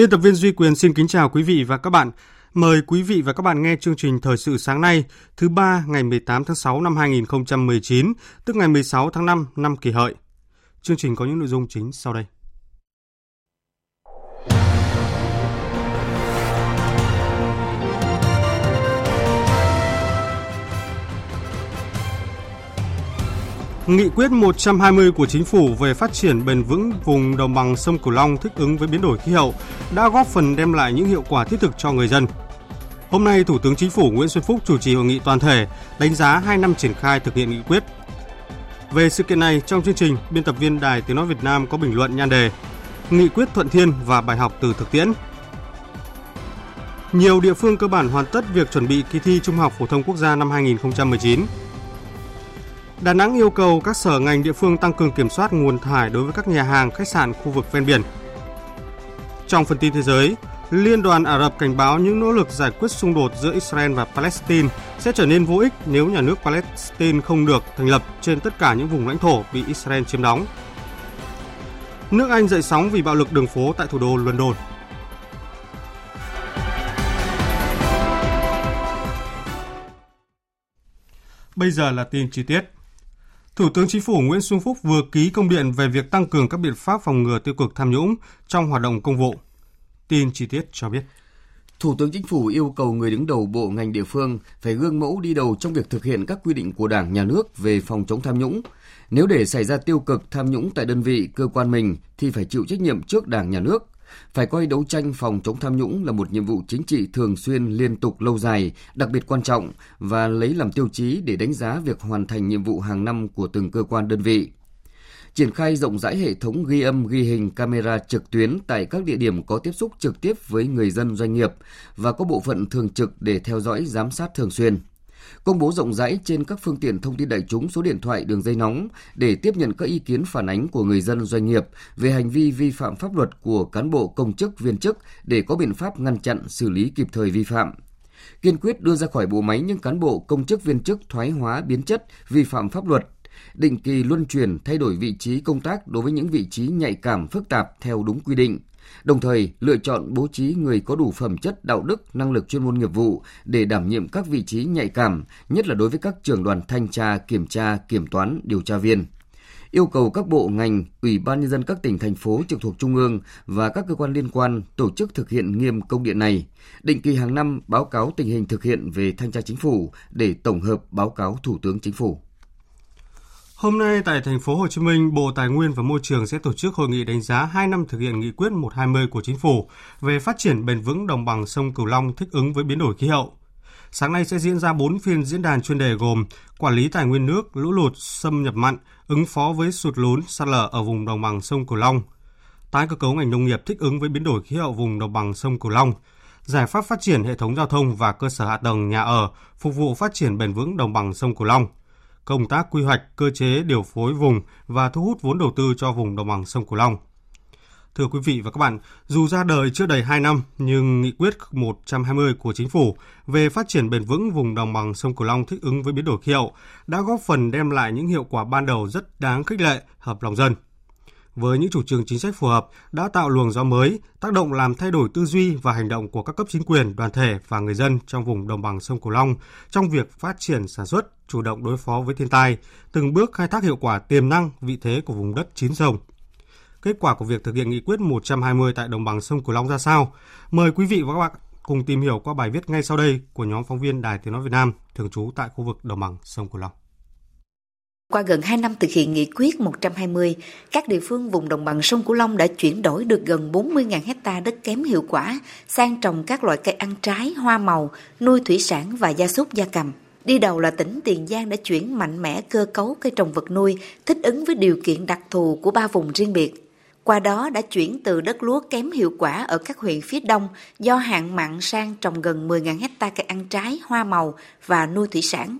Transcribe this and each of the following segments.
Biên tập viên Duy Quyền xin kính chào quý vị và các bạn. Mời quý vị và các bạn nghe chương trình Thời sự sáng nay, thứ ba ngày 18 tháng 6 năm 2019, tức ngày 16 tháng 5 năm kỷ hợi. Chương trình có những nội dung chính sau đây. Nghị quyết 120 của chính phủ về phát triển bền vững vùng đồng bằng sông Cửu Long thích ứng với biến đổi khí hậu đã góp phần đem lại những hiệu quả thiết thực cho người dân. Hôm nay, Thủ tướng Chính phủ Nguyễn Xuân Phúc chủ trì hội nghị toàn thể đánh giá 2 năm triển khai thực hiện nghị quyết. Về sự kiện này, trong chương trình, biên tập viên Đài Tiếng Nói Việt Nam có bình luận nhan đề Nghị quyết Thuận Thiên và bài học từ thực tiễn. Nhiều địa phương cơ bản hoàn tất việc chuẩn bị kỳ thi Trung học phổ thông quốc gia năm 2019. Đà Nẵng yêu cầu các sở ngành địa phương tăng cường kiểm soát nguồn thải đối với các nhà hàng, khách sạn khu vực ven biển. Trong phần tin thế giới, Liên đoàn Ả Rập cảnh báo những nỗ lực giải quyết xung đột giữa Israel và Palestine sẽ trở nên vô ích nếu nhà nước Palestine không được thành lập trên tất cả những vùng lãnh thổ bị Israel chiếm đóng. Nước Anh dậy sóng vì bạo lực đường phố tại thủ đô London. Bây giờ là tin chi tiết. Thủ tướng Chính phủ Nguyễn Xuân Phúc vừa ký công điện về việc tăng cường các biện pháp phòng ngừa tiêu cực tham nhũng trong hoạt động công vụ. Tin chi tiết cho biết. Thủ tướng Chính phủ yêu cầu người đứng đầu bộ ngành địa phương phải gương mẫu đi đầu trong việc thực hiện các quy định của Đảng, Nhà nước về phòng chống tham nhũng. Nếu để xảy ra tiêu cực tham nhũng tại đơn vị, cơ quan mình thì phải chịu trách nhiệm trước Đảng, Nhà nước. Phải coi đấu tranh phòng chống tham nhũng là một nhiệm vụ chính trị thường xuyên, liên tục, lâu dài, đặc biệt quan trọng và lấy làm tiêu chí để đánh giá việc hoàn thành nhiệm vụ hàng năm của từng cơ quan đơn vị. Triển khai rộng rãi hệ thống ghi âm ghi hình camera trực tuyến tại các địa điểm có tiếp xúc trực tiếp với người dân doanh nghiệp và có bộ phận thường trực để theo dõi giám sát thường xuyên công bố rộng rãi trên các phương tiện thông tin đại chúng số điện thoại đường dây nóng để tiếp nhận các ý kiến phản ánh của người dân doanh nghiệp về hành vi vi phạm pháp luật của cán bộ công chức viên chức để có biện pháp ngăn chặn xử lý kịp thời vi phạm. Kiên quyết đưa ra khỏi bộ máy những cán bộ công chức viên chức thoái hóa biến chất vi phạm pháp luật. Định kỳ luân chuyển thay đổi vị trí công tác đối với những vị trí nhạy cảm phức tạp theo đúng quy định, đồng thời lựa chọn bố trí người có đủ phẩm chất đạo đức, năng lực chuyên môn nghiệp vụ để đảm nhiệm các vị trí nhạy cảm, nhất là đối với các trưởng đoàn thanh tra, kiểm tra, kiểm toán, điều tra viên yêu cầu các bộ ngành, ủy ban nhân dân các tỉnh thành phố trực thuộc trung ương và các cơ quan liên quan tổ chức thực hiện nghiêm công điện này, định kỳ hàng năm báo cáo tình hình thực hiện về thanh tra chính phủ để tổng hợp báo cáo Thủ tướng Chính phủ. Hôm nay tại thành phố Hồ Chí Minh, Bộ Tài nguyên và Môi trường sẽ tổ chức hội nghị đánh giá 2 năm thực hiện nghị quyết 120 của chính phủ về phát triển bền vững đồng bằng sông Cửu Long thích ứng với biến đổi khí hậu. Sáng nay sẽ diễn ra 4 phiên diễn đàn chuyên đề gồm quản lý tài nguyên nước, lũ lụt, xâm nhập mặn, ứng phó với sụt lún, sạt lở ở vùng đồng bằng sông Cửu Long, tái cơ cấu ngành nông nghiệp thích ứng với biến đổi khí hậu vùng đồng bằng sông Cửu Long, giải pháp phát triển hệ thống giao thông và cơ sở hạ tầng nhà ở phục vụ phát triển bền vững đồng bằng sông Cửu Long – công tác quy hoạch, cơ chế điều phối vùng và thu hút vốn đầu tư cho vùng đồng bằng sông Cửu Long. Thưa quý vị và các bạn, dù ra đời chưa đầy 2 năm nhưng nghị quyết 120 của chính phủ về phát triển bền vững vùng đồng bằng sông Cửu Long thích ứng với biến đổi khí hậu đã góp phần đem lại những hiệu quả ban đầu rất đáng khích lệ, hợp lòng dân với những chủ trương chính sách phù hợp đã tạo luồng gió mới, tác động làm thay đổi tư duy và hành động của các cấp chính quyền, đoàn thể và người dân trong vùng đồng bằng sông Cửu Long trong việc phát triển sản xuất, chủ động đối phó với thiên tai, từng bước khai thác hiệu quả tiềm năng, vị thế của vùng đất chín sông. Kết quả của việc thực hiện nghị quyết 120 tại đồng bằng sông Cửu Long ra sao? Mời quý vị và các bạn cùng tìm hiểu qua bài viết ngay sau đây của nhóm phóng viên Đài Tiếng Nói Việt Nam thường trú tại khu vực đồng bằng sông Cửu Long. Qua gần 2 năm thực hiện nghị quyết 120, các địa phương vùng đồng bằng sông Cửu Long đã chuyển đổi được gần 40.000 hecta đất kém hiệu quả sang trồng các loại cây ăn trái, hoa màu, nuôi thủy sản và gia súc gia cầm. Đi đầu là tỉnh Tiền Giang đã chuyển mạnh mẽ cơ cấu cây trồng vật nuôi thích ứng với điều kiện đặc thù của ba vùng riêng biệt. Qua đó đã chuyển từ đất lúa kém hiệu quả ở các huyện phía đông do hạn mặn sang trồng gần 10.000 hecta cây ăn trái, hoa màu và nuôi thủy sản.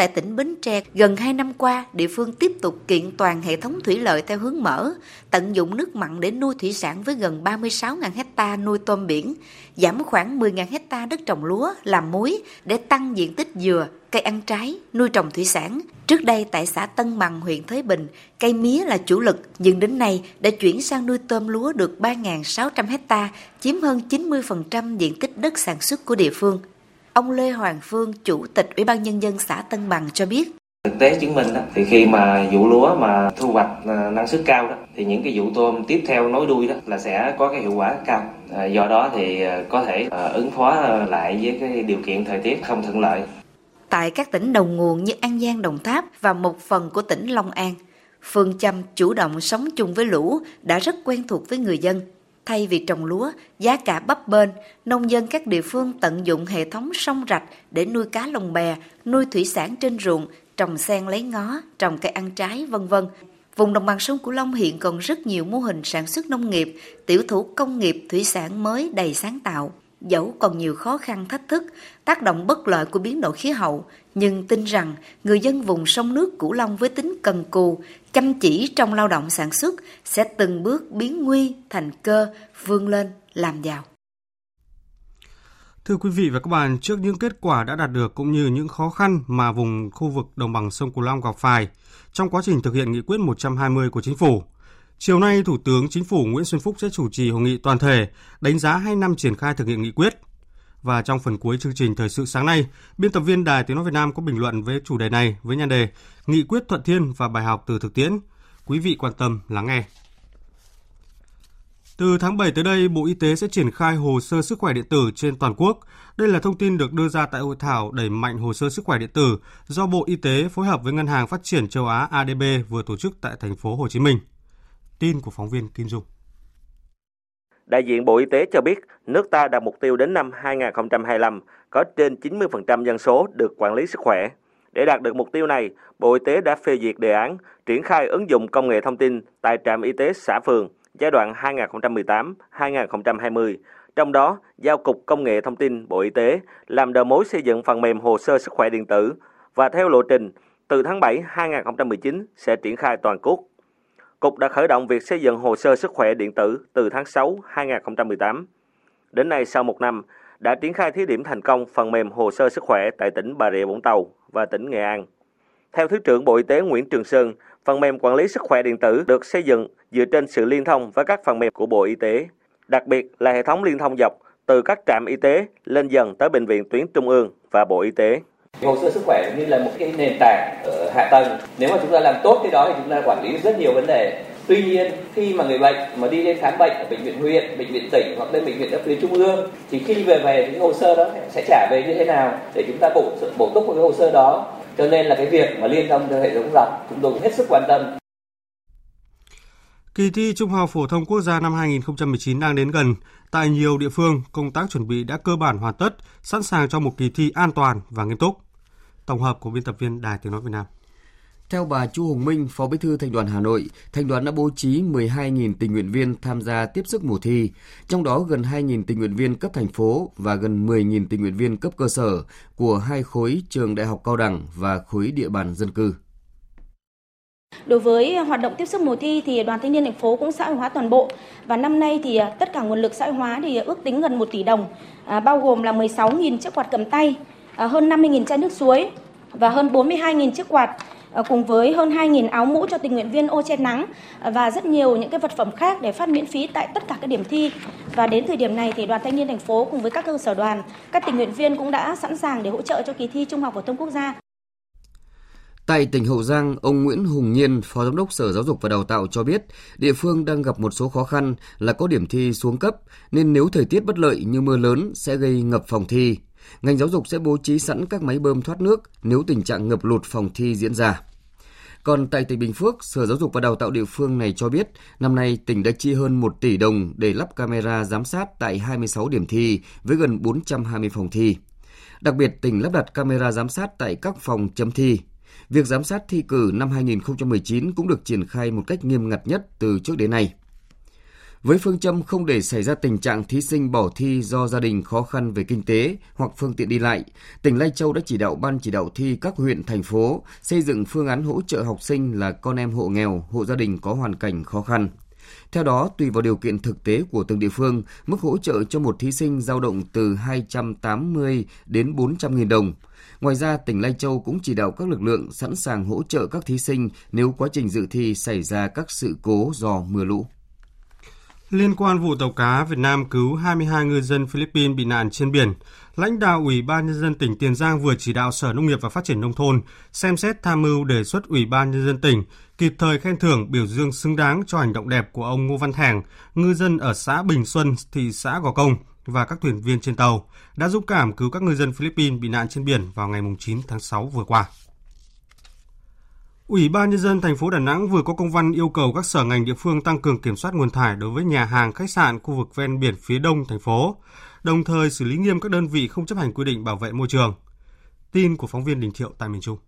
Tại tỉnh Bến Tre, gần 2 năm qua, địa phương tiếp tục kiện toàn hệ thống thủy lợi theo hướng mở, tận dụng nước mặn để nuôi thủy sản với gần 36.000 hecta nuôi tôm biển, giảm khoảng 10.000 hecta đất trồng lúa, làm muối để tăng diện tích dừa, cây ăn trái, nuôi trồng thủy sản. Trước đây tại xã Tân Bằng, huyện Thới Bình, cây mía là chủ lực, nhưng đến nay đã chuyển sang nuôi tôm lúa được 3.600 hecta, chiếm hơn 90% diện tích đất sản xuất của địa phương. Ông Lê Hoàng Phương, Chủ tịch Ủy ban Nhân dân xã Tân Bằng cho biết. Thực tế chứng minh đó, thì khi mà vụ lúa mà thu hoạch à, năng suất cao đó, thì những cái vụ tôm tiếp theo nối đuôi đó là sẽ có cái hiệu quả cao. À, do đó thì à, có thể ứng phó lại với cái điều kiện thời tiết không thuận lợi. Tại các tỉnh đầu nguồn như An Giang, Đồng Tháp và một phần của tỉnh Long An, phương châm chủ động sống chung với lũ đã rất quen thuộc với người dân Thay vì trồng lúa, giá cả bấp bênh, nông dân các địa phương tận dụng hệ thống sông rạch để nuôi cá lồng bè, nuôi thủy sản trên ruộng, trồng sen lấy ngó, trồng cây ăn trái, vân vân. Vùng đồng bằng sông Cửu Long hiện còn rất nhiều mô hình sản xuất nông nghiệp, tiểu thủ công nghiệp, thủy sản mới đầy sáng tạo. Dẫu còn nhiều khó khăn thách thức, tác động bất lợi của biến đổi khí hậu, nhưng tin rằng người dân vùng sông nước Cửu Long với tính cần cù, chăm chỉ trong lao động sản xuất sẽ từng bước biến nguy thành cơ, vươn lên làm giàu. Thưa quý vị và các bạn, trước những kết quả đã đạt được cũng như những khó khăn mà vùng khu vực đồng bằng sông Cửu Long gặp phải trong quá trình thực hiện nghị quyết 120 của chính phủ, chiều nay Thủ tướng Chính phủ Nguyễn Xuân Phúc sẽ chủ trì hội nghị toàn thể đánh giá 2 năm triển khai thực hiện nghị quyết. Và trong phần cuối chương trình thời sự sáng nay, biên tập viên Đài Tiếng nói Việt Nam có bình luận về chủ đề này với nhan đề Nghị quyết thuận thiên và bài học từ thực tiễn. Quý vị quan tâm lắng nghe. Từ tháng 7 tới đây, Bộ Y tế sẽ triển khai hồ sơ sức khỏe điện tử trên toàn quốc. Đây là thông tin được đưa ra tại hội thảo đẩy mạnh hồ sơ sức khỏe điện tử do Bộ Y tế phối hợp với Ngân hàng Phát triển châu Á ADB vừa tổ chức tại thành phố Hồ Chí Minh. Tin của phóng viên Kim Dung. Đại diện Bộ Y tế cho biết, nước ta đặt mục tiêu đến năm 2025 có trên 90% dân số được quản lý sức khỏe. Để đạt được mục tiêu này, Bộ Y tế đã phê duyệt đề án triển khai ứng dụng công nghệ thông tin tại trạm y tế xã phường giai đoạn 2018-2020. Trong đó, giao Cục Công nghệ Thông tin Bộ Y tế làm đầu mối xây dựng phần mềm hồ sơ sức khỏe điện tử và theo lộ trình, từ tháng 7 2019 sẽ triển khai toàn quốc. Cục đã khởi động việc xây dựng hồ sơ sức khỏe điện tử từ tháng 6 2018. Đến nay sau một năm, đã triển khai thí điểm thành công phần mềm hồ sơ sức khỏe tại tỉnh Bà Rịa Vũng Tàu và tỉnh Nghệ An. Theo Thứ trưởng Bộ Y tế Nguyễn Trường Sơn, phần mềm quản lý sức khỏe điện tử được xây dựng dựa trên sự liên thông với các phần mềm của Bộ Y tế, đặc biệt là hệ thống liên thông dọc từ các trạm y tế lên dần tới bệnh viện tuyến trung ương và Bộ Y tế. Hồ sơ sức khỏe như là một cái nền tảng ở hạ tầng. Nếu mà chúng ta làm tốt cái đó thì chúng ta quản lý rất nhiều vấn đề. Tuy nhiên khi mà người bệnh mà đi lên khám bệnh ở bệnh viện huyện, bệnh viện tỉnh hoặc lên bệnh viện các tuyến trung ương thì khi về về cái hồ sơ đó sẽ trả về như thế nào để chúng ta bổ bổ túc vào cái hồ sơ đó. Cho nên là cái việc mà liên thông theo hệ thống dọc chúng tôi cũng hết sức quan tâm. Kỳ thi Trung học phổ thông quốc gia năm 2019 đang đến gần. Tại nhiều địa phương, công tác chuẩn bị đã cơ bản hoàn tất, sẵn sàng cho một kỳ thi an toàn và nghiêm túc. Tổng hợp của biên tập viên Đài Tiếng Nói Việt Nam. Theo bà Chu Hồng Minh, Phó Bí thư Thành đoàn Hà Nội, Thành đoàn đã bố trí 12.000 tình nguyện viên tham gia tiếp sức mùa thi, trong đó gần 2.000 tình nguyện viên cấp thành phố và gần 10.000 tình nguyện viên cấp cơ sở của hai khối trường đại học cao đẳng và khối địa bàn dân cư. Đối với hoạt động tiếp sức mùa thi thì đoàn thanh niên thành phố cũng xã hội hóa toàn bộ và năm nay thì à, tất cả nguồn lực xã hội hóa thì à, ước tính gần 1 tỷ đồng, à, bao gồm là 16.000 chiếc quạt cầm tay, à, hơn 50.000 chai nước suối và hơn 42.000 chiếc quạt à, cùng với hơn 2.000 áo mũ cho tình nguyện viên ô che nắng à, và rất nhiều những cái vật phẩm khác để phát miễn phí tại tất cả các điểm thi. Và đến thời điểm này thì đoàn thanh niên thành phố cùng với các cơ sở đoàn, các tình nguyện viên cũng đã sẵn sàng để hỗ trợ cho kỳ thi Trung học phổ thông quốc gia. Tại tỉnh Hậu Giang, ông Nguyễn Hùng Nhiên, Phó Giám đốc Sở Giáo dục và Đào tạo cho biết, địa phương đang gặp một số khó khăn là có điểm thi xuống cấp, nên nếu thời tiết bất lợi như mưa lớn sẽ gây ngập phòng thi. Ngành giáo dục sẽ bố trí sẵn các máy bơm thoát nước nếu tình trạng ngập lụt phòng thi diễn ra. Còn tại tỉnh Bình Phước, Sở Giáo dục và Đào tạo địa phương này cho biết, năm nay tỉnh đã chi hơn 1 tỷ đồng để lắp camera giám sát tại 26 điểm thi với gần 420 phòng thi. Đặc biệt, tỉnh lắp đặt camera giám sát tại các phòng chấm thi. Việc giám sát thi cử năm 2019 cũng được triển khai một cách nghiêm ngặt nhất từ trước đến nay. Với phương châm không để xảy ra tình trạng thí sinh bỏ thi do gia đình khó khăn về kinh tế hoặc phương tiện đi lại, tỉnh Lai Châu đã chỉ đạo ban chỉ đạo thi các huyện, thành phố xây dựng phương án hỗ trợ học sinh là con em hộ nghèo, hộ gia đình có hoàn cảnh khó khăn. Theo đó, tùy vào điều kiện thực tế của từng địa phương, mức hỗ trợ cho một thí sinh dao động từ 280 đến 400 nghìn đồng. Ngoài ra, tỉnh Lai Châu cũng chỉ đạo các lực lượng sẵn sàng hỗ trợ các thí sinh nếu quá trình dự thi xảy ra các sự cố do mưa lũ. Liên quan vụ tàu cá Việt Nam cứu 22 ngư dân Philippines bị nạn trên biển, lãnh đạo Ủy ban Nhân dân tỉnh Tiền Giang vừa chỉ đạo Sở Nông nghiệp và Phát triển Nông thôn xem xét tham mưu đề xuất Ủy ban Nhân dân tỉnh kịp thời khen thưởng biểu dương xứng đáng cho hành động đẹp của ông Ngô Văn Thẻng, ngư dân ở xã Bình Xuân, thị xã Gò Công và các thuyền viên trên tàu đã dũng cảm cứu các ngư dân Philippines bị nạn trên biển vào ngày 9 tháng 6 vừa qua. Ủy ban nhân dân thành phố Đà Nẵng vừa có công văn yêu cầu các sở ngành địa phương tăng cường kiểm soát nguồn thải đối với nhà hàng, khách sạn khu vực ven biển phía đông thành phố, đồng thời xử lý nghiêm các đơn vị không chấp hành quy định bảo vệ môi trường. Tin của phóng viên Đình Thiệu tại miền Trung.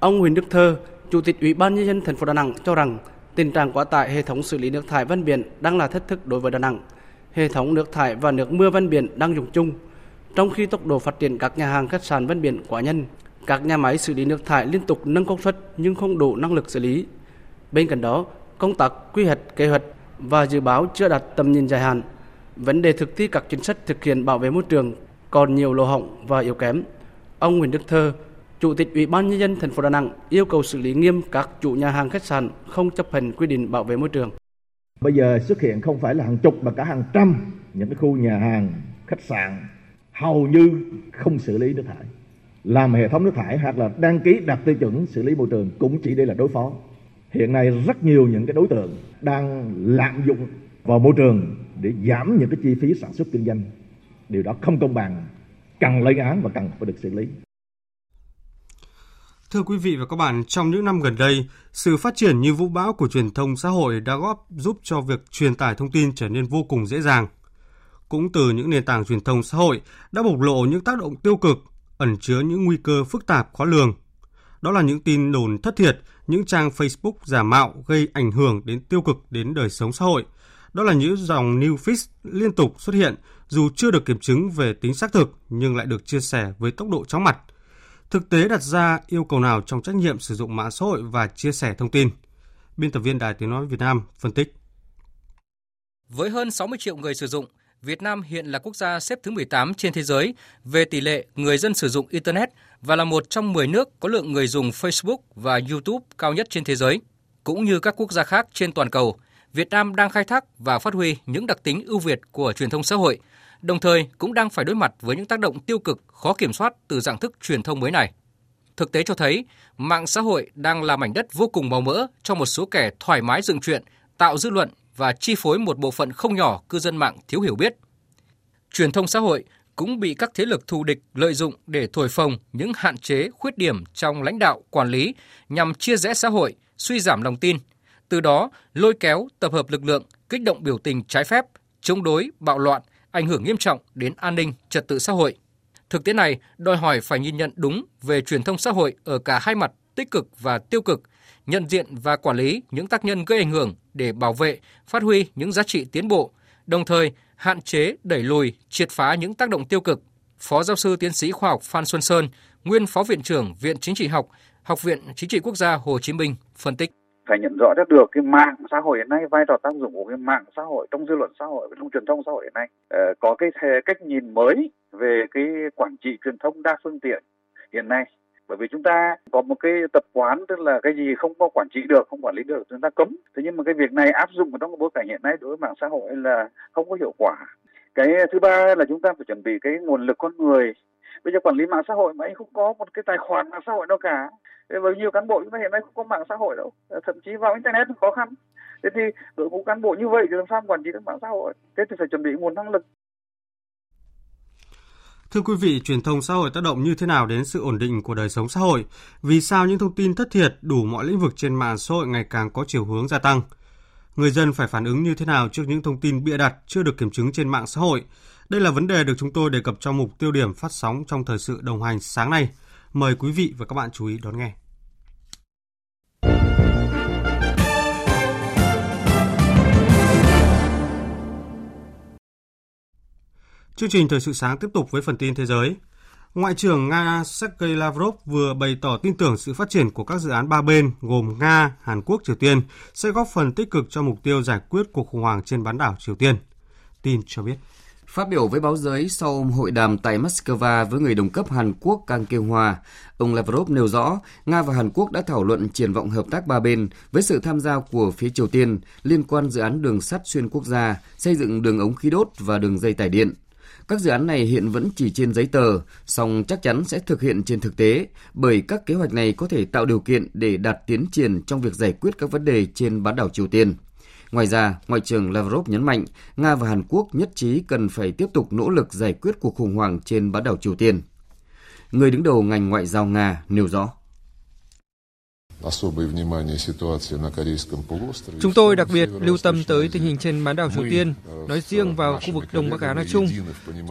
Ông Huỳnh Đức Thơ, Chủ tịch Ủy ban nhân dân thành phố Đà Nẵng cho rằng tình trạng quá tải hệ thống xử lý nước thải ven biển đang là thách thức đối với Đà Nẵng. Hệ thống nước thải và nước mưa ven biển đang dùng chung, trong khi tốc độ phát triển các nhà hàng khách sạn ven biển quá nhanh các nhà máy xử lý nước thải liên tục nâng công suất nhưng không đủ năng lực xử lý. Bên cạnh đó, công tác quy hoạch kế hoạch và dự báo chưa đạt tầm nhìn dài hạn. Vấn đề thực thi các chính sách thực hiện bảo vệ môi trường còn nhiều lỗ hổng và yếu kém. Ông Nguyễn Đức Thơ, Chủ tịch Ủy ban nhân dân thành phố Đà Nẵng yêu cầu xử lý nghiêm các chủ nhà hàng khách sạn không chấp hành quy định bảo vệ môi trường. Bây giờ xuất hiện không phải là hàng chục mà cả hàng trăm những cái khu nhà hàng, khách sạn hầu như không xử lý nước thải làm hệ thống nước thải hoặc là đăng ký đạt tiêu chuẩn xử lý môi trường cũng chỉ để là đối phó. Hiện nay rất nhiều những cái đối tượng đang lạm dụng vào môi trường để giảm những cái chi phí sản xuất kinh doanh. Điều đó không công bằng, cần lên án và cần phải được xử lý. Thưa quý vị và các bạn, trong những năm gần đây, sự phát triển như vũ bão của truyền thông xã hội đã góp giúp cho việc truyền tải thông tin trở nên vô cùng dễ dàng. Cũng từ những nền tảng truyền thông xã hội đã bộc lộ những tác động tiêu cực ẩn chứa những nguy cơ phức tạp khó lường. Đó là những tin đồn thất thiệt, những trang Facebook giả mạo gây ảnh hưởng đến tiêu cực đến đời sống xã hội. Đó là những dòng new feed liên tục xuất hiện dù chưa được kiểm chứng về tính xác thực nhưng lại được chia sẻ với tốc độ chóng mặt. Thực tế đặt ra yêu cầu nào trong trách nhiệm sử dụng mạng xã hội và chia sẻ thông tin? Biên tập viên Đài Tiếng Nói Việt Nam phân tích. Với hơn 60 triệu người sử dụng, Việt Nam hiện là quốc gia xếp thứ 18 trên thế giới về tỷ lệ người dân sử dụng Internet và là một trong 10 nước có lượng người dùng Facebook và YouTube cao nhất trên thế giới. Cũng như các quốc gia khác trên toàn cầu, Việt Nam đang khai thác và phát huy những đặc tính ưu việt của truyền thông xã hội, đồng thời cũng đang phải đối mặt với những tác động tiêu cực khó kiểm soát từ dạng thức truyền thông mới này. Thực tế cho thấy, mạng xã hội đang là mảnh đất vô cùng màu mỡ cho một số kẻ thoải mái dựng chuyện, tạo dư luận và chi phối một bộ phận không nhỏ cư dân mạng thiếu hiểu biết. Truyền thông xã hội cũng bị các thế lực thù địch lợi dụng để thổi phồng những hạn chế, khuyết điểm trong lãnh đạo, quản lý nhằm chia rẽ xã hội, suy giảm lòng tin, từ đó lôi kéo, tập hợp lực lượng, kích động biểu tình trái phép, chống đối, bạo loạn, ảnh hưởng nghiêm trọng đến an ninh, trật tự xã hội. Thực tế này đòi hỏi phải nhìn nhận đúng về truyền thông xã hội ở cả hai mặt tích cực và tiêu cực nhận diện và quản lý những tác nhân gây ảnh hưởng để bảo vệ, phát huy những giá trị tiến bộ, đồng thời hạn chế, đẩy lùi, triệt phá những tác động tiêu cực. Phó giáo sư tiến sĩ khoa học Phan Xuân Sơn, nguyên phó viện trưởng Viện Chính trị học, Học viện Chính trị Quốc gia Hồ Chí Minh phân tích phải nhận rõ rất được cái mạng xã hội hiện nay, vai trò tác dụng của cái mạng xã hội trong dư luận xã hội và trong truyền thông xã hội hiện nay. Ờ, có cái cách nhìn mới về cái quản trị truyền thông đa phương tiện hiện nay. Bởi vì chúng ta có một cái tập quán tức là cái gì không có quản trị được, không quản lý được, chúng ta cấm. Thế nhưng mà cái việc này áp dụng trong cái bối cảnh hiện nay đối với mạng xã hội là không có hiệu quả. Cái thứ ba là chúng ta phải chuẩn bị cái nguồn lực con người. Bây giờ quản lý mạng xã hội mà anh không có một cái tài khoản mạng xã hội đâu cả bởi nhiều cán bộ chúng ta hiện nay không có mạng xã hội đâu ờ, thậm chí vào internet cũng khó khăn thế thì đội ngũ cán bộ như vậy thì làm sao quản trị được mạng xã hội thế thì phải chuẩn bị nguồn năng lực Thưa quý vị, truyền thông xã hội tác động như thế nào đến sự ổn định của đời sống xã hội? Vì sao những thông tin thất thiệt đủ mọi lĩnh vực trên mạng xã hội ngày càng có chiều hướng gia tăng? Người dân phải phản ứng như thế nào trước những thông tin bịa đặt chưa được kiểm chứng trên mạng xã hội? Đây là vấn đề được chúng tôi đề cập trong mục tiêu điểm phát sóng trong thời sự đồng hành sáng nay. Mời quý vị và các bạn chú ý đón nghe. Chương trình thời sự sáng tiếp tục với phần tin thế giới. Ngoại trưởng Nga Sergei Lavrov vừa bày tỏ tin tưởng sự phát triển của các dự án ba bên gồm Nga, Hàn Quốc, Triều Tiên sẽ góp phần tích cực cho mục tiêu giải quyết cuộc khủng hoảng trên bán đảo Triều Tiên. Tin cho biết. Phát biểu với báo giới sau hội đàm tại Moscow với người đồng cấp Hàn Quốc Kang Kyung Hwa, ông Lavrov nêu rõ Nga và Hàn Quốc đã thảo luận triển vọng hợp tác ba bên với sự tham gia của phía Triều Tiên liên quan dự án đường sắt xuyên quốc gia, xây dựng đường ống khí đốt và đường dây tải điện. Các dự án này hiện vẫn chỉ trên giấy tờ, song chắc chắn sẽ thực hiện trên thực tế, bởi các kế hoạch này có thể tạo điều kiện để đạt tiến triển trong việc giải quyết các vấn đề trên bán đảo Triều Tiên. Ngoài ra, Ngoại trưởng Lavrov nhấn mạnh Nga và Hàn Quốc nhất trí cần phải tiếp tục nỗ lực giải quyết cuộc khủng hoảng trên bán đảo Triều Tiên. Người đứng đầu ngành ngoại giao Nga nêu rõ. Chúng tôi đặc biệt lưu tâm tới tình hình trên bán đảo Triều Tiên, nói riêng vào khu vực Đông Bắc Á nói chung.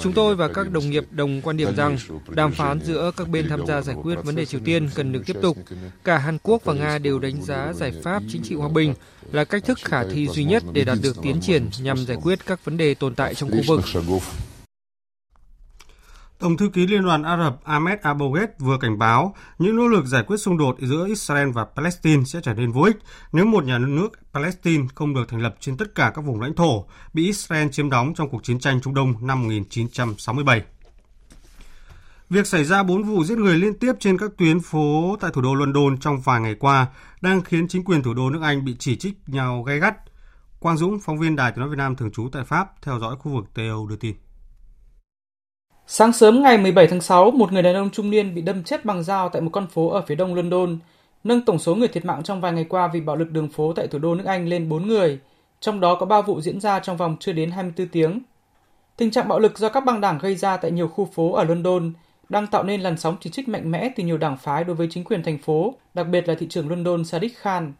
Chúng tôi và các đồng nghiệp đồng quan điểm rằng đàm phán giữa các bên tham gia giải quyết vấn đề Triều Tiên cần được tiếp tục. Cả Hàn Quốc và Nga đều đánh giá giải pháp chính trị hòa bình là cách thức khả thi duy nhất để đạt được tiến triển nhằm giải quyết các vấn đề tồn tại trong khu vực. Tổng thư ký Liên đoàn Ả Rập Ahmed Aboued vừa cảnh báo những nỗ lực giải quyết xung đột giữa Israel và Palestine sẽ trở nên vô ích nếu một nhà nước Palestine không được thành lập trên tất cả các vùng lãnh thổ bị Israel chiếm đóng trong cuộc chiến tranh Trung Đông năm 1967. Việc xảy ra 4 vụ giết người liên tiếp trên các tuyến phố tại thủ đô London trong vài ngày qua đang khiến chính quyền thủ đô nước Anh bị chỉ trích nhau gay gắt. Quang Dũng, phóng viên Đài tiếng nói Việt Nam thường trú tại Pháp, theo dõi khu vực Tây Âu đưa tin. Sáng sớm ngày 17 tháng 6, một người đàn ông trung niên bị đâm chết bằng dao tại một con phố ở phía đông London, nâng tổng số người thiệt mạng trong vài ngày qua vì bạo lực đường phố tại thủ đô nước Anh lên 4 người, trong đó có 3 vụ diễn ra trong vòng chưa đến 24 tiếng. Tình trạng bạo lực do các băng đảng gây ra tại nhiều khu phố ở London đang tạo nên làn sóng chỉ trích mạnh mẽ từ nhiều đảng phái đối với chính quyền thành phố, đặc biệt là thị trưởng London Sadiq Khan.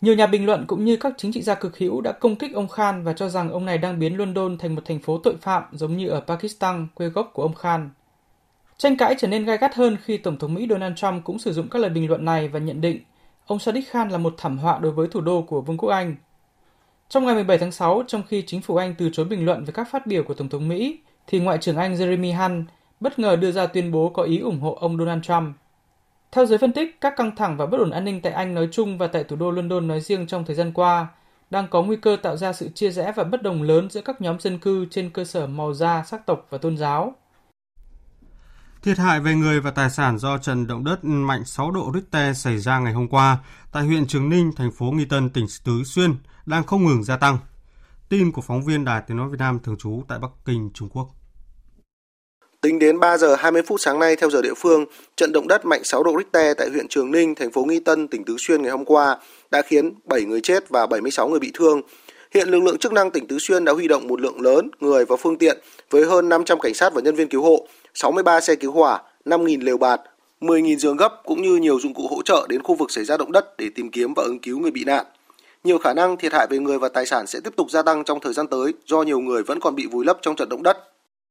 Nhiều nhà bình luận cũng như các chính trị gia cực hữu đã công kích ông Khan và cho rằng ông này đang biến London thành một thành phố tội phạm giống như ở Pakistan, quê gốc của ông Khan. Tranh cãi trở nên gai gắt hơn khi Tổng thống Mỹ Donald Trump cũng sử dụng các lời bình luận này và nhận định ông Sadiq Khan là một thảm họa đối với thủ đô của Vương quốc Anh. Trong ngày 17 tháng 6, trong khi chính phủ Anh từ chối bình luận về các phát biểu của Tổng thống Mỹ, thì Ngoại trưởng Anh Jeremy Hunt bất ngờ đưa ra tuyên bố có ý ủng hộ ông Donald Trump. Theo giới phân tích, các căng thẳng và bất ổn an ninh tại Anh nói chung và tại thủ đô London nói riêng trong thời gian qua đang có nguy cơ tạo ra sự chia rẽ và bất đồng lớn giữa các nhóm dân cư trên cơ sở màu da, sắc tộc và tôn giáo. Thiệt hại về người và tài sản do trận động đất mạnh 6 độ Richter xảy ra ngày hôm qua tại huyện Trường Ninh, thành phố Nghi Tân, tỉnh Tứ Xuyên đang không ngừng gia tăng. Tin của phóng viên Đài Tiếng Nói Việt Nam thường trú tại Bắc Kinh, Trung Quốc. Tính đến 3 giờ 20 phút sáng nay theo giờ địa phương, trận động đất mạnh 6 độ Richter tại huyện Trường Ninh, thành phố Nghi Tân, tỉnh Tứ Xuyên ngày hôm qua đã khiến 7 người chết và 76 người bị thương. Hiện lực lượng chức năng tỉnh Tứ Xuyên đã huy động một lượng lớn người và phương tiện với hơn 500 cảnh sát và nhân viên cứu hộ, 63 xe cứu hỏa, 5.000 lều bạt, 10.000 giường gấp cũng như nhiều dụng cụ hỗ trợ đến khu vực xảy ra động đất để tìm kiếm và ứng cứu người bị nạn. Nhiều khả năng thiệt hại về người và tài sản sẽ tiếp tục gia tăng trong thời gian tới do nhiều người vẫn còn bị vùi lấp trong trận động đất.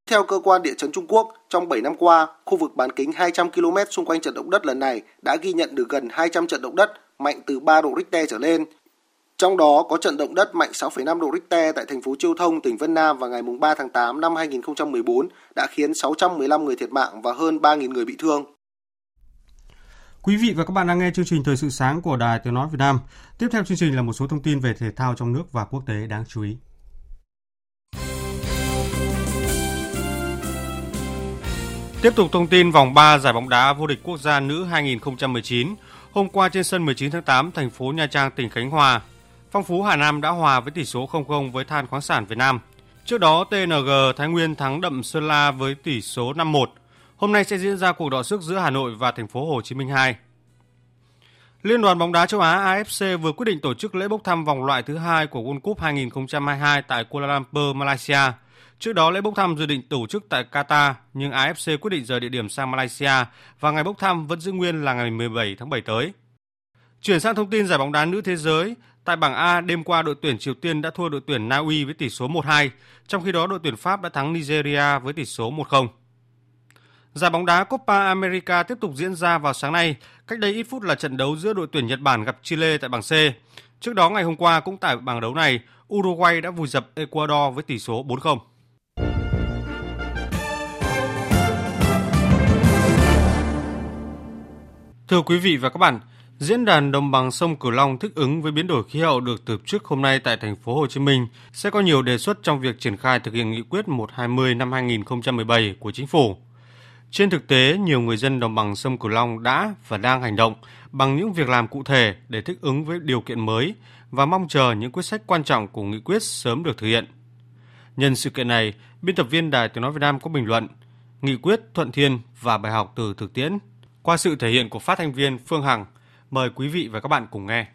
Theo cơ quan địa chấn Trung Quốc, trong 7 năm qua, khu vực bán kính 200 km xung quanh trận động đất lần này đã ghi nhận được gần 200 trận động đất mạnh từ 3 độ Richter trở lên. Trong đó có trận động đất mạnh 6,5 độ Richter tại thành phố Chiêu Thông, tỉnh Vân Nam vào ngày 3 tháng 8 năm 2014 đã khiến 615 người thiệt mạng và hơn 3.000 người bị thương. Quý vị và các bạn đang nghe chương trình Thời sự sáng của Đài Tiếng Nói Việt Nam. Tiếp theo chương trình là một số thông tin về thể thao trong nước và quốc tế đáng chú ý. Tiếp tục thông tin vòng 3 giải bóng đá vô địch quốc gia nữ 2019. Hôm qua trên sân 19 tháng 8, thành phố Nha Trang, tỉnh Khánh Hòa, Phong Phú Hà Nam đã hòa với tỷ số 0-0 với Than khoáng sản Việt Nam. Trước đó, TNG Thái Nguyên thắng đậm Sơn La với tỷ số 5-1. Hôm nay sẽ diễn ra cuộc đọ sức giữa Hà Nội và thành phố Hồ Chí Minh 2. Liên đoàn bóng đá châu Á AFC vừa quyết định tổ chức lễ bốc thăm vòng loại thứ hai của World Cup 2022 tại Kuala Lumpur, Malaysia. Trước đó lễ bốc thăm dự định tổ chức tại Qatar, nhưng AFC quyết định rời địa điểm sang Malaysia và ngày bốc thăm vẫn giữ nguyên là ngày 17 tháng 7 tới. Chuyển sang thông tin giải bóng đá nữ thế giới, tại bảng A đêm qua đội tuyển Triều Tiên đã thua đội tuyển Na Uy với tỷ số 1-2, trong khi đó đội tuyển Pháp đã thắng Nigeria với tỷ số 1-0. Giải bóng đá Copa America tiếp tục diễn ra vào sáng nay, cách đây ít phút là trận đấu giữa đội tuyển Nhật Bản gặp Chile tại bảng C. Trước đó ngày hôm qua cũng tại bảng đấu này, Uruguay đã vùi dập Ecuador với tỷ số 4-0. Thưa quý vị và các bạn, Diễn đàn đồng bằng sông Cửu Long thích ứng với biến đổi khí hậu được tổ chức hôm nay tại thành phố Hồ Chí Minh sẽ có nhiều đề xuất trong việc triển khai thực hiện nghị quyết 120 năm 2017 của chính phủ. Trên thực tế, nhiều người dân đồng bằng sông Cửu Long đã và đang hành động bằng những việc làm cụ thể để thích ứng với điều kiện mới và mong chờ những quyết sách quan trọng của nghị quyết sớm được thực hiện. Nhân sự kiện này, biên tập viên Đài Tiếng Nói Việt Nam có bình luận, nghị quyết thuận thiên và bài học từ thực tiễn. Qua sự thể hiện của phát thanh viên Phương Hằng, mời quý vị và các bạn cùng nghe.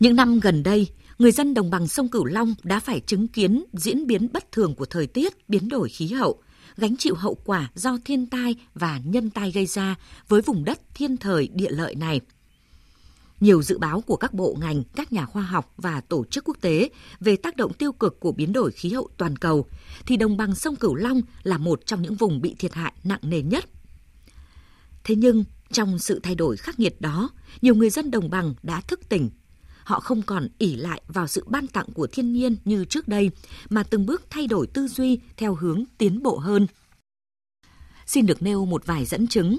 Những năm gần đây, người dân đồng bằng sông Cửu Long đã phải chứng kiến diễn biến bất thường của thời tiết, biến đổi khí hậu, gánh chịu hậu quả do thiên tai và nhân tai gây ra với vùng đất thiên thời địa lợi này. Nhiều dự báo của các bộ ngành, các nhà khoa học và tổ chức quốc tế về tác động tiêu cực của biến đổi khí hậu toàn cầu, thì đồng bằng sông Cửu Long là một trong những vùng bị thiệt hại nặng nề nhất. Thế nhưng, trong sự thay đổi khắc nghiệt đó, nhiều người dân đồng bằng đã thức tỉnh. Họ không còn ỉ lại vào sự ban tặng của thiên nhiên như trước đây, mà từng bước thay đổi tư duy theo hướng tiến bộ hơn. Xin được nêu một vài dẫn chứng.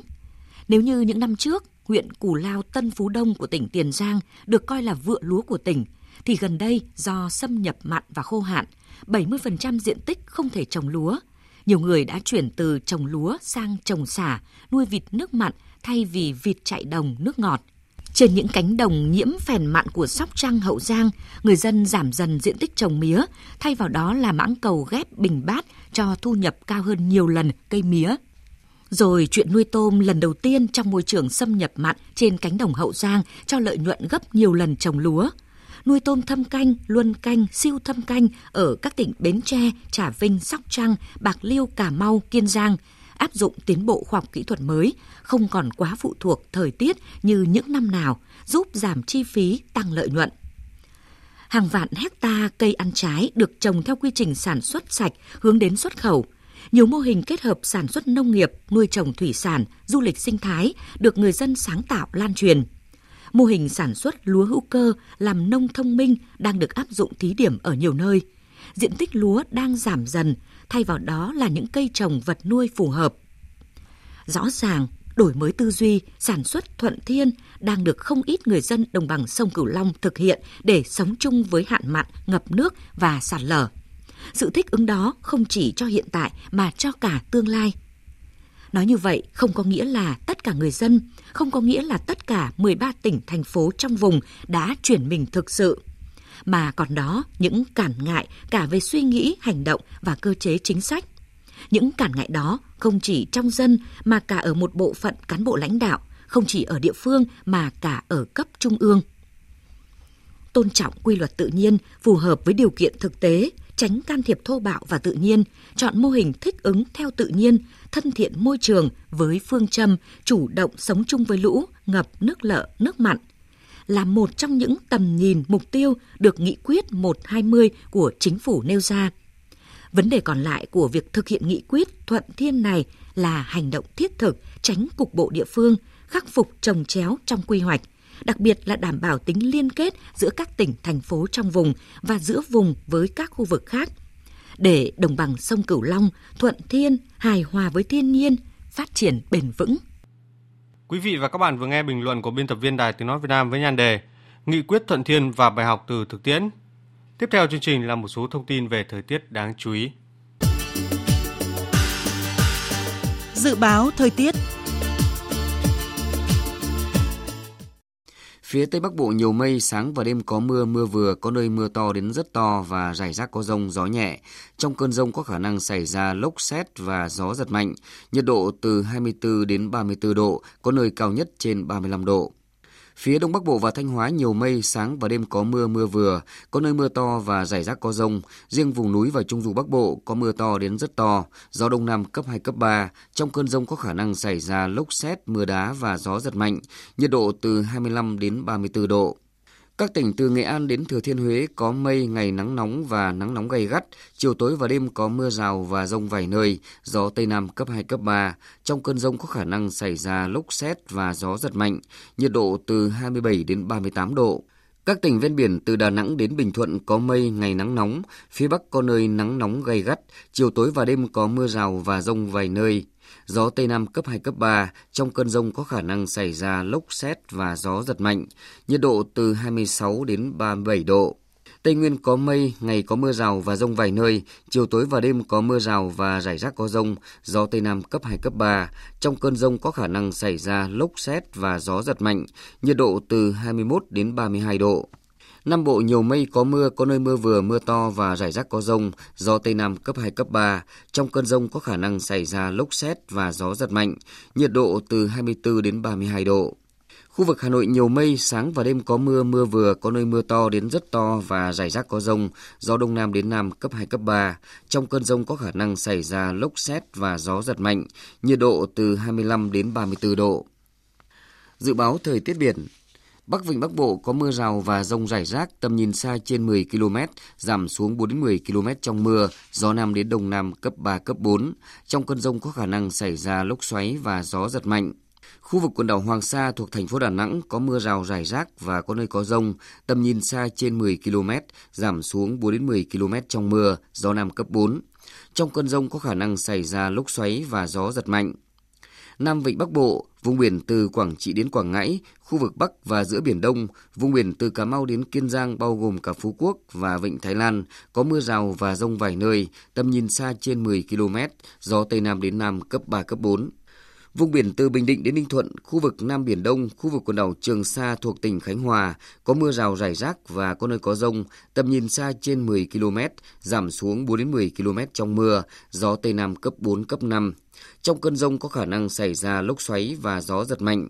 Nếu như những năm trước, huyện Cù Lao Tân Phú Đông của tỉnh Tiền Giang được coi là vựa lúa của tỉnh, thì gần đây do xâm nhập mặn và khô hạn, 70% diện tích không thể trồng lúa. Nhiều người đã chuyển từ trồng lúa sang trồng xả, nuôi vịt nước mặn thay vì vịt chạy đồng nước ngọt. Trên những cánh đồng nhiễm phèn mặn của Sóc Trăng, Hậu Giang, người dân giảm dần diện tích trồng mía, thay vào đó là mãng cầu ghép bình bát cho thu nhập cao hơn nhiều lần cây mía. Rồi chuyện nuôi tôm lần đầu tiên trong môi trường xâm nhập mặn trên cánh đồng Hậu Giang cho lợi nhuận gấp nhiều lần trồng lúa. Nuôi tôm thâm canh, luân canh, siêu thâm canh ở các tỉnh Bến Tre, Trà Vinh, Sóc Trăng, Bạc Liêu, Cà Mau, Kiên Giang – áp dụng tiến bộ khoa học kỹ thuật mới, không còn quá phụ thuộc thời tiết như những năm nào, giúp giảm chi phí, tăng lợi nhuận. Hàng vạn hecta cây ăn trái được trồng theo quy trình sản xuất sạch hướng đến xuất khẩu. Nhiều mô hình kết hợp sản xuất nông nghiệp, nuôi trồng thủy sản, du lịch sinh thái được người dân sáng tạo lan truyền. Mô hình sản xuất lúa hữu cơ làm nông thông minh đang được áp dụng thí điểm ở nhiều nơi. Diện tích lúa đang giảm dần, thay vào đó là những cây trồng vật nuôi phù hợp. Rõ ràng, đổi mới tư duy, sản xuất thuận thiên đang được không ít người dân đồng bằng sông Cửu Long thực hiện để sống chung với hạn mặn, ngập nước và sạt lở. Sự thích ứng đó không chỉ cho hiện tại mà cho cả tương lai. Nói như vậy không có nghĩa là tất cả người dân, không có nghĩa là tất cả 13 tỉnh, thành phố trong vùng đã chuyển mình thực sự – mà còn đó những cản ngại cả về suy nghĩ, hành động và cơ chế chính sách. Những cản ngại đó không chỉ trong dân mà cả ở một bộ phận cán bộ lãnh đạo, không chỉ ở địa phương mà cả ở cấp trung ương. Tôn trọng quy luật tự nhiên phù hợp với điều kiện thực tế, tránh can thiệp thô bạo và tự nhiên, chọn mô hình thích ứng theo tự nhiên, thân thiện môi trường với phương châm chủ động sống chung với lũ, ngập, nước lợ, nước mặn – là một trong những tầm nhìn mục tiêu được nghị quyết 120 của chính phủ nêu ra. Vấn đề còn lại của việc thực hiện nghị quyết thuận thiên này là hành động thiết thực, tránh cục bộ địa phương, khắc phục trồng chéo trong quy hoạch, đặc biệt là đảm bảo tính liên kết giữa các tỉnh, thành phố trong vùng và giữa vùng với các khu vực khác. Để đồng bằng sông Cửu Long thuận thiên, hài hòa với thiên nhiên, phát triển bền vững. Quý vị và các bạn vừa nghe bình luận của biên tập viên Đài Tiếng Nói Việt Nam với nhan đề Nghị quyết thuận thiên và bài học từ thực tiễn. Tiếp theo chương trình là một số thông tin về thời tiết đáng chú ý. Dự báo thời tiết Phía Tây Bắc Bộ nhiều mây, sáng và đêm có mưa, mưa vừa, có nơi mưa to đến rất to và rải rác có rông, gió nhẹ. Trong cơn rông có khả năng xảy ra lốc xét và gió giật mạnh. Nhiệt độ từ 24 đến 34 độ, có nơi cao nhất trên 35 độ. Phía Đông Bắc Bộ và Thanh Hóa nhiều mây, sáng và đêm có mưa mưa vừa, có nơi mưa to và rải rác có rông. Riêng vùng núi và Trung Du Bắc Bộ có mưa to đến rất to, gió Đông Nam cấp 2, cấp 3. Trong cơn rông có khả năng xảy ra lốc xét, mưa đá và gió giật mạnh, nhiệt độ từ 25 đến 34 độ. Các tỉnh từ Nghệ An đến Thừa Thiên Huế có mây, ngày nắng nóng và nắng nóng gay gắt, chiều tối và đêm có mưa rào và rông vài nơi, gió Tây Nam cấp 2, cấp 3. Trong cơn rông có khả năng xảy ra lốc xét và gió giật mạnh, nhiệt độ từ 27 đến 38 độ. Các tỉnh ven biển từ Đà Nẵng đến Bình Thuận có mây, ngày nắng nóng, phía Bắc có nơi nắng nóng gay gắt, chiều tối và đêm có mưa rào và rông vài nơi, Gió Tây Nam cấp 2, cấp 3, trong cơn rông có khả năng xảy ra lốc xét và gió giật mạnh, nhiệt độ từ 26 đến 37 độ. Tây Nguyên có mây, ngày có mưa rào và rông vài nơi, chiều tối và đêm có mưa rào và rải rác có rông, gió Tây Nam cấp 2, cấp 3. Trong cơn rông có khả năng xảy ra lốc xét và gió giật mạnh, nhiệt độ từ 21 đến 32 độ. Nam Bộ nhiều mây có mưa, có nơi mưa vừa, mưa to và rải rác có rông, gió Tây Nam cấp 2, cấp 3. Trong cơn rông có khả năng xảy ra lốc xét và gió giật mạnh, nhiệt độ từ 24 đến 32 độ. Khu vực Hà Nội nhiều mây, sáng và đêm có mưa, mưa vừa, có nơi mưa to đến rất to và rải rác có rông, gió Đông Nam đến Nam cấp 2, cấp 3. Trong cơn rông có khả năng xảy ra lốc xét và gió giật mạnh, nhiệt độ từ 25 đến 34 độ. Dự báo thời tiết biển, Bắc Vịnh Bắc Bộ có mưa rào và rông rải rác, tầm nhìn xa trên 10 km, giảm xuống 4 đến 10 km trong mưa, gió Nam đến Đông Nam cấp 3, cấp 4. Trong cơn rông có khả năng xảy ra lốc xoáy và gió giật mạnh. Khu vực quần đảo Hoàng Sa thuộc thành phố Đà Nẵng có mưa rào rải rác và có nơi có rông, tầm nhìn xa trên 10 km, giảm xuống 4 đến 10 km trong mưa, gió Nam cấp 4. Trong cơn rông có khả năng xảy ra lốc xoáy và gió giật mạnh. Nam Vịnh Bắc Bộ, vùng biển từ Quảng Trị đến Quảng Ngãi, khu vực Bắc và giữa Biển Đông, vùng biển từ Cà Mau đến Kiên Giang bao gồm cả Phú Quốc và Vịnh Thái Lan, có mưa rào và rông vài nơi, tầm nhìn xa trên 10 km, gió Tây Nam đến Nam cấp 3, cấp 4. Vùng biển từ Bình Định đến Ninh Thuận, khu vực Nam Biển Đông, khu vực quần đảo Trường Sa thuộc tỉnh Khánh Hòa, có mưa rào rải rác và có nơi có rông, tầm nhìn xa trên 10 km, giảm xuống 4 đến 10 km trong mưa, gió Tây Nam cấp 4, cấp 5. Trong cơn rông có khả năng xảy ra lốc xoáy và gió giật mạnh.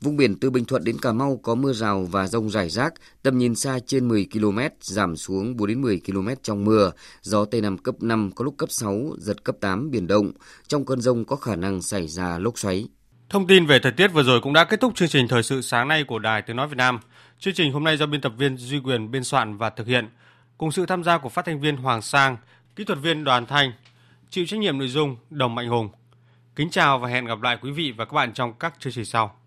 Vùng biển từ Bình Thuận đến Cà Mau có mưa rào và rông rải rác, tầm nhìn xa trên 10 km, giảm xuống 4 đến 10 km trong mưa, gió Tây Nam cấp 5 có lúc cấp 6, giật cấp 8 biển động. Trong cơn rông có khả năng xảy ra lốc xoáy. Thông tin về thời tiết vừa rồi cũng đã kết thúc chương trình thời sự sáng nay của Đài Tiếng nói Việt Nam. Chương trình hôm nay do biên tập viên Duy Quyền biên soạn và thực hiện, cùng sự tham gia của phát thanh viên Hoàng Sang, kỹ thuật viên Đoàn Thanh, chịu trách nhiệm nội dung Đồng Mạnh Hùng. Kính chào và hẹn gặp lại quý vị và các bạn trong các chương trình sau.